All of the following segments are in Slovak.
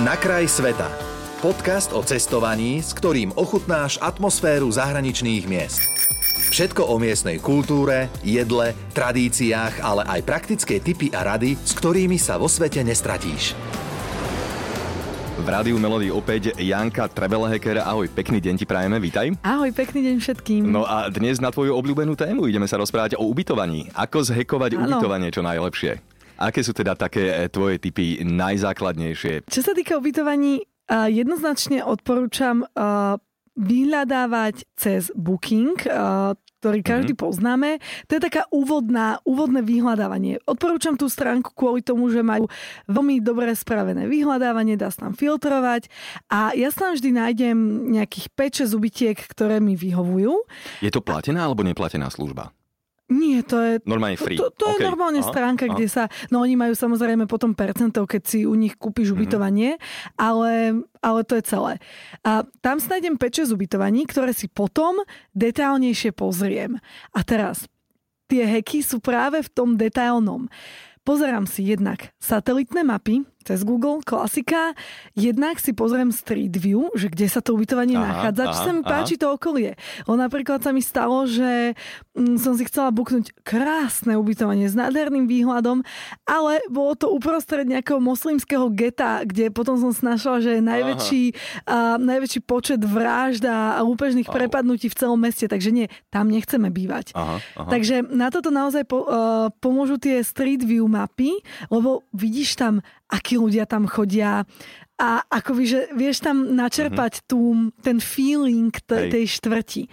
Na kraj sveta. Podcast o cestovaní, s ktorým ochutnáš atmosféru zahraničných miest. Všetko o miestnej kultúre, jedle, tradíciách, ale aj praktické tipy a rady, s ktorými sa vo svete nestratíš. V rádiu Melody opäť Janka Travelhacker. Ahoj, pekný deň ti prajeme, vítaj. Ahoj, pekný deň všetkým. No a dnes na tvoju obľúbenú tému ideme sa rozprávať o ubytovaní. Ako zhekovať ano. ubytovanie čo najlepšie. Aké sú teda také eh, tvoje typy najzákladnejšie? Čo sa týka ubytovaní, jednoznačne odporúčam vyhľadávať cez Booking ktorý každý mm-hmm. poznáme. To je taká úvodná, úvodné vyhľadávanie. Odporúčam tú stránku kvôli tomu, že majú veľmi dobre spravené vyhľadávanie, dá sa tam filtrovať a ja sa tam vždy nájdem nejakých 5-6 ubytiek, ktoré mi vyhovujú. Je to platená alebo neplatená služba? Nie, to je... Normálne free. To, to okay. je normálne aha, stránka, aha. kde sa... No oni majú samozrejme potom percentov, keď si u nich kúpiš mm-hmm. ubytovanie, ale, ale to je celé. A tam si nájdem 5-6 ubytovaní, ktoré si potom detálnejšie pozriem. A teraz, tie heky sú práve v tom detailnom. Pozerám si jednak satelitné mapy cez Google, klasika. Jednak si pozriem Street View, že kde sa to ubytovanie aha, nachádza, či sa mi páči aha. to okolie. O napríklad sa mi stalo, že mm, som si chcela buknúť krásne ubytovanie s nádherným výhľadom, ale bolo to uprostred nejakého moslimského geta, kde potom som snašla, že je najväčší, uh, najväčší počet vražd a lúpežných oh. prepadnutí v celom meste, takže nie, tam nechceme bývať. Aha, aha. Takže na toto naozaj po, uh, pomôžu tie Street View mapy, lebo vidíš tam, akí ľudia tam chodia a akoby, že vieš tam načerpať uh-huh. tú, ten feeling t- tej štvrti.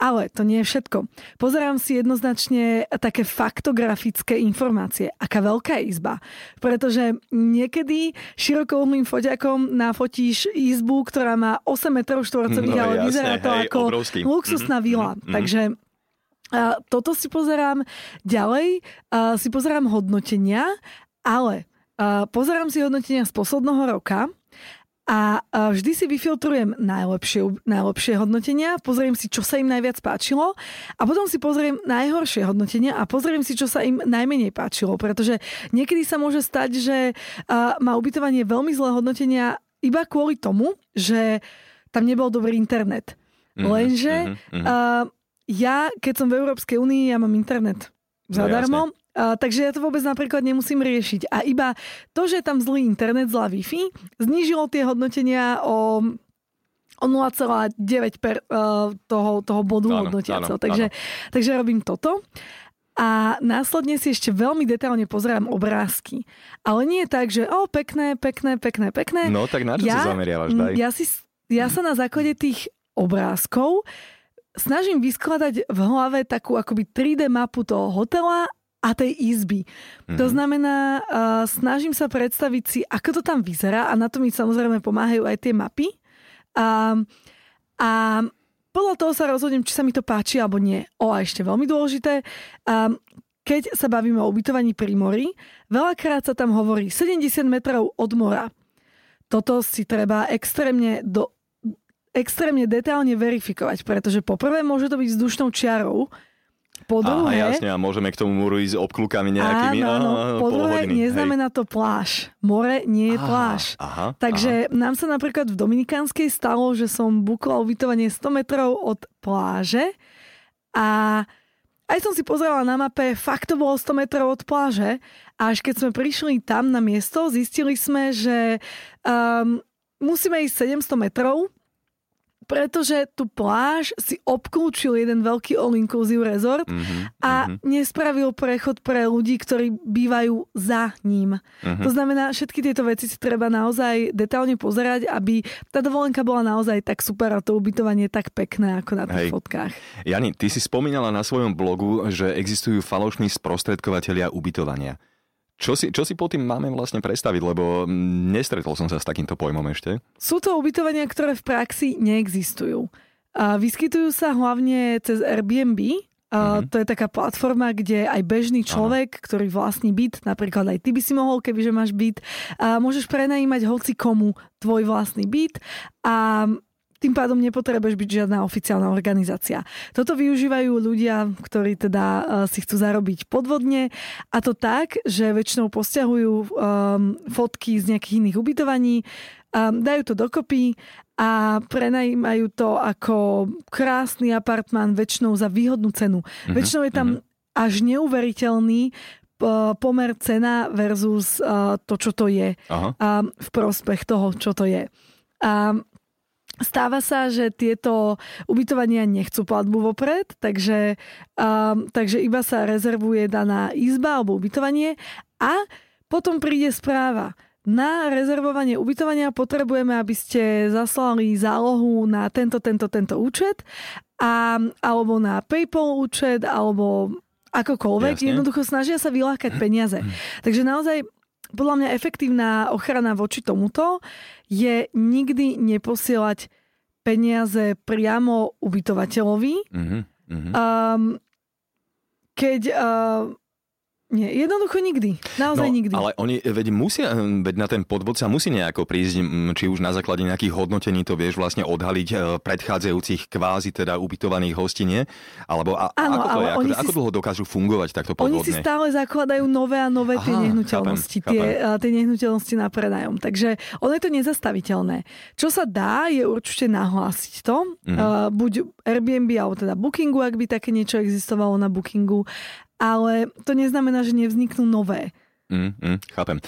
Ale to nie je všetko. Pozerám si jednoznačne také faktografické informácie. Aká veľká izba. Pretože niekedy širokouhlým foťakom nafotíš izbu, ktorá má 8 metrov štvorcových, no, ale jasne, vyzerá to hej, ako obrovský. luxusná uh-huh, vila. Uh-huh. Takže a toto si pozerám ďalej, a si pozerám hodnotenia, ale pozerám si hodnotenia z posledného roka a vždy si vyfiltrujem najlepšie, najlepšie hodnotenia, pozriem si, čo sa im najviac páčilo a potom si pozriem najhoršie hodnotenia a pozriem si, čo sa im najmenej páčilo, pretože niekedy sa môže stať, že má ubytovanie veľmi zlé hodnotenia iba kvôli tomu, že tam nebol dobrý internet. Mm-hmm, Lenže mm-hmm. Uh, ja, keď som v Európskej únii, ja mám internet zadarmo. No, Takže ja to vôbec napríklad nemusím riešiť. A iba to, že je tam zlý internet, zlá Wi-Fi, znížilo tie hodnotenia o o 0,9 per, uh, toho, toho bodu áno, hodnotiaceho. Takže, áno. takže robím toto. A následne si ešte veľmi detailne pozerám obrázky. Ale nie je tak, že o, pekné, pekné, pekné, pekné. No tak na čo ja, sa zameriavaš? Daj. Ja, si, ja sa na základe tých obrázkov snažím vyskladať v hlave takú akoby 3D mapu toho hotela a tej izby. Mm-hmm. To mhm. znamená, uh, snažím sa predstaviť si, ako to tam vyzerá a na to mi samozrejme pomáhajú aj tie mapy. Uh, a podľa toho sa rozhodnem, či sa mi to páči alebo nie. O, a ešte veľmi dôležité, uh, keď sa bavíme o ubytovaní pri mori, veľakrát sa tam hovorí 70 metrov od mora. Toto si treba extrémne do, extrémne detálne verifikovať, pretože poprvé môže to byť vzdušnou čiarou, po druhé... Aha, jasne, a môžeme k tomu múru ísť obklukami nejakými. Áno, áno. Po druhé, neznamená to pláž. More nie je aha, pláž. Aha, Takže aha. nám sa napríklad v Dominikánskej stalo, že som bukla ubytovanie 100 metrov od pláže a aj som si pozerala na mape, fakt to bolo 100 metrov od pláže a až keď sme prišli tam na miesto, zistili sme, že um, musíme ísť 700 metrov pretože tú pláž si obklúčil jeden veľký all-inclusive resort mm-hmm, a mm-hmm. nespravil prechod pre ľudí, ktorí bývajú za ním. Mm-hmm. To znamená, všetky tieto veci si treba naozaj detálne pozerať, aby tá dovolenka bola naozaj tak super a to ubytovanie tak pekné ako na tých Hej. fotkách. Jani, ty si spomínala na svojom blogu, že existujú falošní sprostredkovateľia ubytovania. Čo si, čo si po tým máme vlastne predstaviť, lebo nestretol som sa s takýmto pojmom ešte. Sú to ubytovania, ktoré v praxi neexistujú. A vyskytujú sa hlavne cez Airbnb, mm-hmm. To je taká platforma, kde aj bežný človek, Aha. ktorý vlastní byt, napríklad aj ty by si mohol, kebyže máš byt, a môžeš prenajímať hoci komu tvoj vlastný byt a tým pádom nepotrebuješ byť žiadna oficiálna organizácia. Toto využívajú ľudia, ktorí teda uh, si chcú zarobiť podvodne a to tak, že väčšinou posťahujú um, fotky z nejakých iných ubytovaní, um, dajú to dokopy a prenajímajú to ako krásny apartmán väčšinou za výhodnú cenu. Mm-hmm. Väčšinou je tam mm-hmm. až neuveriteľný pomer cena versus uh, to, čo to je. Aha. Uh, v prospech toho, čo to je. A Stáva sa, že tieto ubytovania nechcú platbu vopred, takže, um, takže iba sa rezervuje daná izba alebo ubytovanie a potom príde správa. Na rezervovanie ubytovania potrebujeme, aby ste zaslali zálohu na tento, tento, tento účet a, alebo na PayPal účet alebo akokoľvek. Jasne. Jednoducho snažia sa vylákať peniaze. Takže naozaj podľa mňa efektívna ochrana voči tomuto je nikdy neposielať peniaze priamo ubytovateľovi. Mm-hmm. Um, keď uh, nie, jednoducho nikdy. Naozaj no, nikdy. Ale oni veď musia, hm, veď na ten podvod sa musí nejako prísť, hm, či už na základe nejakých hodnotení to vieš vlastne odhaliť eh, predchádzajúcich kvázi teda ubytovaných hostie, Alebo a, Áno, ako to je? Ako, si, ako dlho dokážu fungovať takto podvodne? Oni si stále zakladajú nové a nové Aha, tie nehnuteľnosti, chápem, tie, chápem. Eh, tie nehnuteľnosti na predajom. Takže ono je to nezastaviteľné. Čo sa dá, je určite nahlásiť to. Mm-hmm. Uh, buď Airbnb, alebo teda Bookingu, ak by také niečo existovalo na Bookingu ale to neznamená, že nevzniknú nové. Mm, mm, chápem.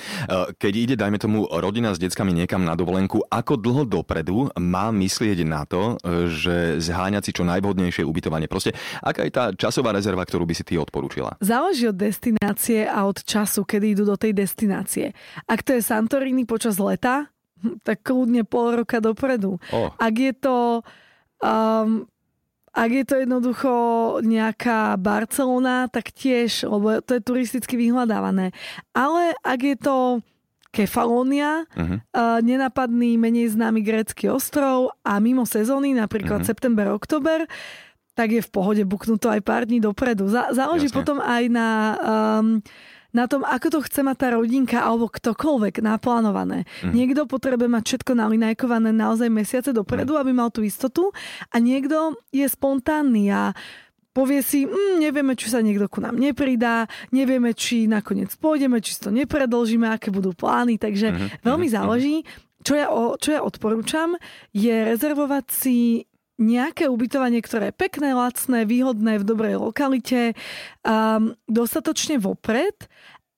Keď ide, dajme tomu, rodina s deckami niekam na dovolenku, ako dlho dopredu má myslieť na to, že zháňať si čo najvhodnejšie ubytovanie? Proste, aká je tá časová rezerva, ktorú by si ty odporúčila? Záleží od destinácie a od času, kedy idú do tej destinácie. Ak to je Santorini počas leta, hm, tak kľudne pol roka dopredu. Oh. Ak je to um, ak je to jednoducho nejaká Barcelona, tak tiež, lebo to je turisticky vyhľadávané. Ale ak je to Kefalónia, uh-huh. uh, nenapadný, menej známy grécky ostrov a mimo sezóny, napríklad uh-huh. september, oktober, tak je v pohode buknúť to aj pár dní dopredu. Zá, záleží Jasne. potom aj na... Um, na tom, ako to chce mať tá rodinka alebo ktokoľvek naplánované. Mm. Niekto potrebuje mať všetko nalinajkované naozaj mesiace dopredu, mm. aby mal tú istotu a niekto je spontánny a povie si, mm, nevieme, či sa niekto ku nám nepridá, nevieme, či nakoniec pôjdeme, či to nepredlžíme, aké budú plány, takže mm-hmm. veľmi mhm, záleží. Čo ja, čo ja odporúčam, je rezervovať si nejaké ubytovanie, ktoré je pekné, lacné, výhodné, v dobrej lokalite, um, dostatočne vopred,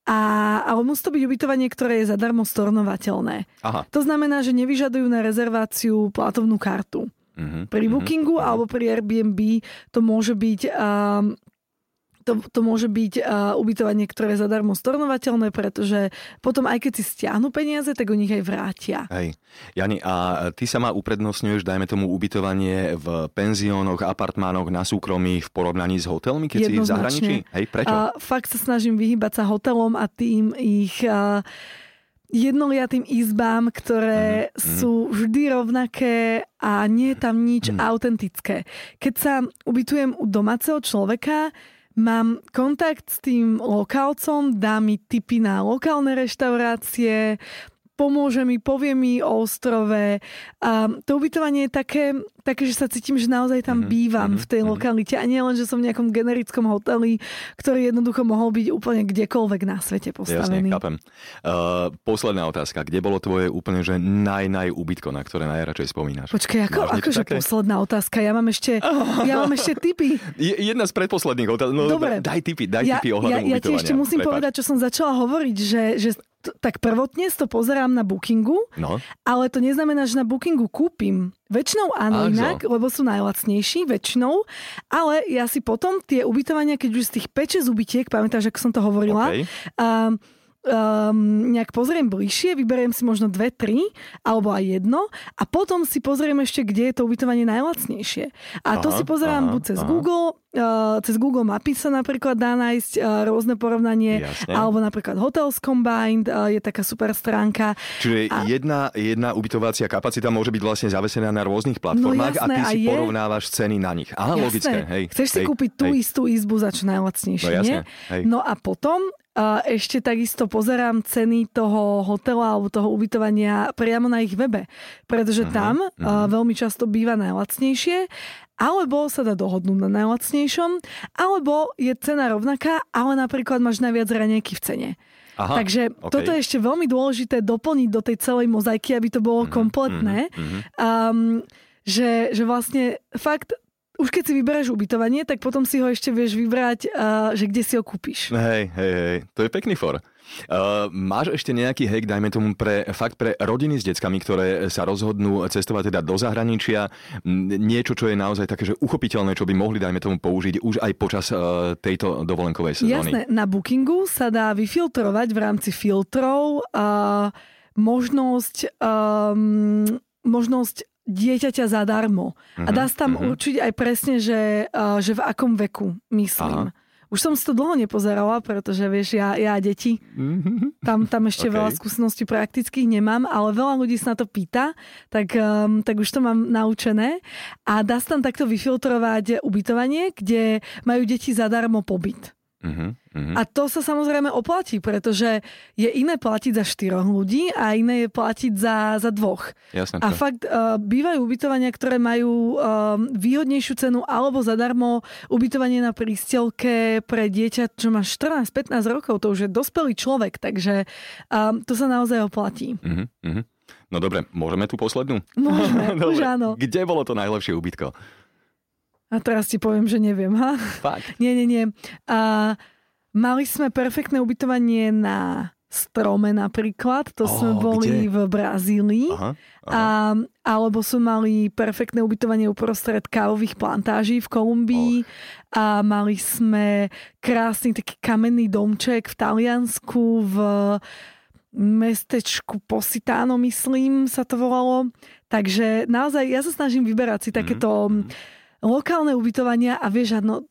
a, ale musí to byť ubytovanie, ktoré je zadarmo stornovateľné. Aha. To znamená, že nevyžadujú na rezerváciu platovnú kartu. Uh-huh, pri mhm, Bookingu uh-huh. alebo pri Airbnb to môže byť um, to, to môže byť uh, ubytovanie, ktoré je zadarmo stornovateľné, pretože potom aj keď si stiahnu peniaze, tak o nich aj vrátia. Hej. Jani, a ty sa ma uprednostňuješ, dajme tomu, ubytovanie v penziónoch, apartmánoch na súkromí v porovnaní s hotelmi, keď si v zahraničí? Hej, prečo? Uh, fakt sa snažím vyhybať sa hotelom a tým ich... Uh, jednoliatým izbám, ktoré mm-hmm. sú vždy rovnaké a nie je tam nič mm-hmm. autentické. Keď sa ubytujem u domáceho človeka, Mám kontakt s tým lokálcom, dá mi tipy na lokálne reštaurácie, pomôže mi, povie mi o ostrove. A to ubytovanie je také, také, že sa cítim, že naozaj tam mm-hmm. bývam mm-hmm. v tej mhm. lokalite a nie len, že som v nejakom generickom hoteli, ktorý jednoducho mohol byť úplne kdekoľvek na svete postavený. Jasne, chápem. Uh, posledná otázka. Kde bolo tvoje úplne, že naj, naj ubytko, na ktoré najradšej spomínaš? Počkaj, ako, akože také? posledná otázka? Ja mám ešte, ja mám ešte tipy. Jedna z predposledných otázok. No, Dobre. Daj tipy, daj ja, tipy ohľadom ja, ja ti ešte musím Prepač. povedať, čo som začala hovoriť, že, že tak prvotne to pozerám na Bookingu, no. ale to neznamená, že na Bookingu kúpim. Väčšinou áno Áno inak, lebo sú najlacnejší, väčšinou, ale ja si potom tie ubytovania, keď už z tých 5-6 ubytiek, pamätáš, ako som to hovorila, okay. um, um, nejak pozriem bližšie, vyberiem si možno dve, tri, alebo aj jedno a potom si pozriem ešte, kde je to ubytovanie najlacnejšie. A aha, to si pozerám aha, buď cez aha. Google, cez Google Mapy sa napríklad dá nájsť rôzne porovnanie, Jasne. alebo napríklad Hotels Combined je taká super stránka. Čiže a... jedna, jedna ubytovacia kapacita môže byť vlastne zavesená na rôznych platformách no, jasné, a ty si je... porovnávaš ceny na nich. Aha, jasné. logické. Hej, Chceš hej, si kúpiť tú hej. istú izbu za čo najlacnejšie, no, jasné, nie? Hej. No a potom a ešte takisto pozerám ceny toho hotela alebo toho ubytovania priamo na ich webe, pretože uh-huh, tam uh-huh. veľmi často býva najlacnejšie, alebo sa dá dohodnúť na najlacnejšom, alebo je cena rovnaká, ale napríklad máš najviac raňajky v cene. Aha, Takže okay. toto je ešte veľmi dôležité doplniť do tej celej mozaiky, aby to bolo uh-huh, kompletné. Uh-huh. Um, že, že vlastne fakt už keď si vyberáš ubytovanie, tak potom si ho ešte vieš vybrať, uh, že kde si ho kúpiš. Hej, hej, hej, to je pekný for. Uh, máš ešte nejaký hack, dajme tomu, pre, fakt pre rodiny s deckami, ktoré sa rozhodnú cestovať teda do zahraničia, niečo, čo je naozaj také, že uchopiteľné, čo by mohli, dajme tomu, použiť už aj počas uh, tejto dovolenkovej sezóny? Jasné, na Bookingu sa dá vyfiltrovať v rámci filtrov uh, možnosť, um, možnosť dieťaťa zadarmo. Uh-huh, a dá sa tam uh-huh. určiť aj presne, že, uh, že v akom veku, myslím. Aha. Už som si to dlho nepozerala, pretože vieš, ja, ja deti, tam, tam ešte okay. veľa skúseností praktických nemám, ale veľa ľudí sa na to pýta, tak, um, tak už to mám naučené. A dá sa tam takto vyfiltrovať ubytovanie, kde majú deti zadarmo pobyt. Uh-huh, uh-huh. A to sa samozrejme oplatí, pretože je iné platiť za štyroch ľudí a iné je platiť za, za dvoch. Jasne, a fakt uh, bývajú ubytovania, ktoré majú uh, výhodnejšiu cenu alebo zadarmo ubytovanie na prístelke pre dieťa, čo má 14-15 rokov, to už je dospelý človek, takže uh, to sa naozaj oplatí. Uh-huh, uh-huh. No dobre, môžeme tú poslednú? Môžeme, už áno. Kde bolo to najlepšie ubytko? A teraz ti poviem, že neviem. Ha? Fakt? Nie, nie, nie. A, mali sme perfektné ubytovanie na strome napríklad. To oh, sme boli kde? v Brazílii. Aha, aha. A, alebo sme mali perfektné ubytovanie uprostred kávových plantáží v Kolumbii. Oh. A mali sme krásny taký kamenný domček v Taliansku v mestečku Positano, myslím, sa to volalo. Takže naozaj ja sa snažím vyberať si takéto mm-hmm lokálne ubytovania a vieš, no,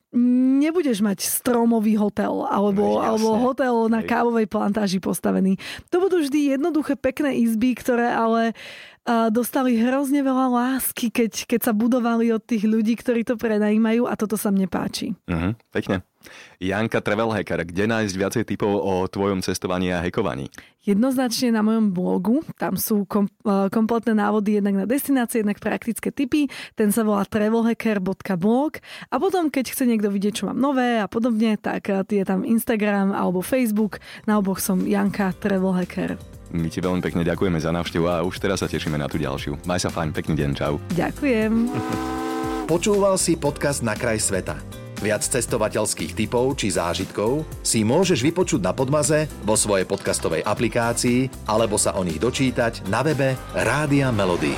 nebudeš mať stromový hotel alebo, no, alebo hotel na kávovej plantáži postavený. To budú vždy jednoduché, pekné izby, ktoré ale dostali hrozne veľa lásky, keď, keď sa budovali od tých ľudí, ktorí to prenajímajú a toto sa mne páči. Uh-huh, pekne. Janka Travel Hacker, kde nájsť viacej typov o tvojom cestovaní a hekovaní? Jednoznačne na mojom blogu, tam sú kom, kompletné návody jednak na destinácie, jednak praktické typy, ten sa volá travelhacker.blog a potom, keď chce niekto vidieť, čo mám nové a podobne, tak je tam Instagram alebo Facebook, na oboch som Janka Travel Hacker. My ti veľmi pekne ďakujeme za návštevu a už teraz sa tešíme na tú ďalšiu. Maj sa fajn, pekný deň, čau. Ďakujem. Počúval si podcast Na kraj sveta. Viac cestovateľských typov či zážitkov si môžeš vypočuť na Podmaze, vo svojej podcastovej aplikácii alebo sa o nich dočítať na webe Rádia Melody.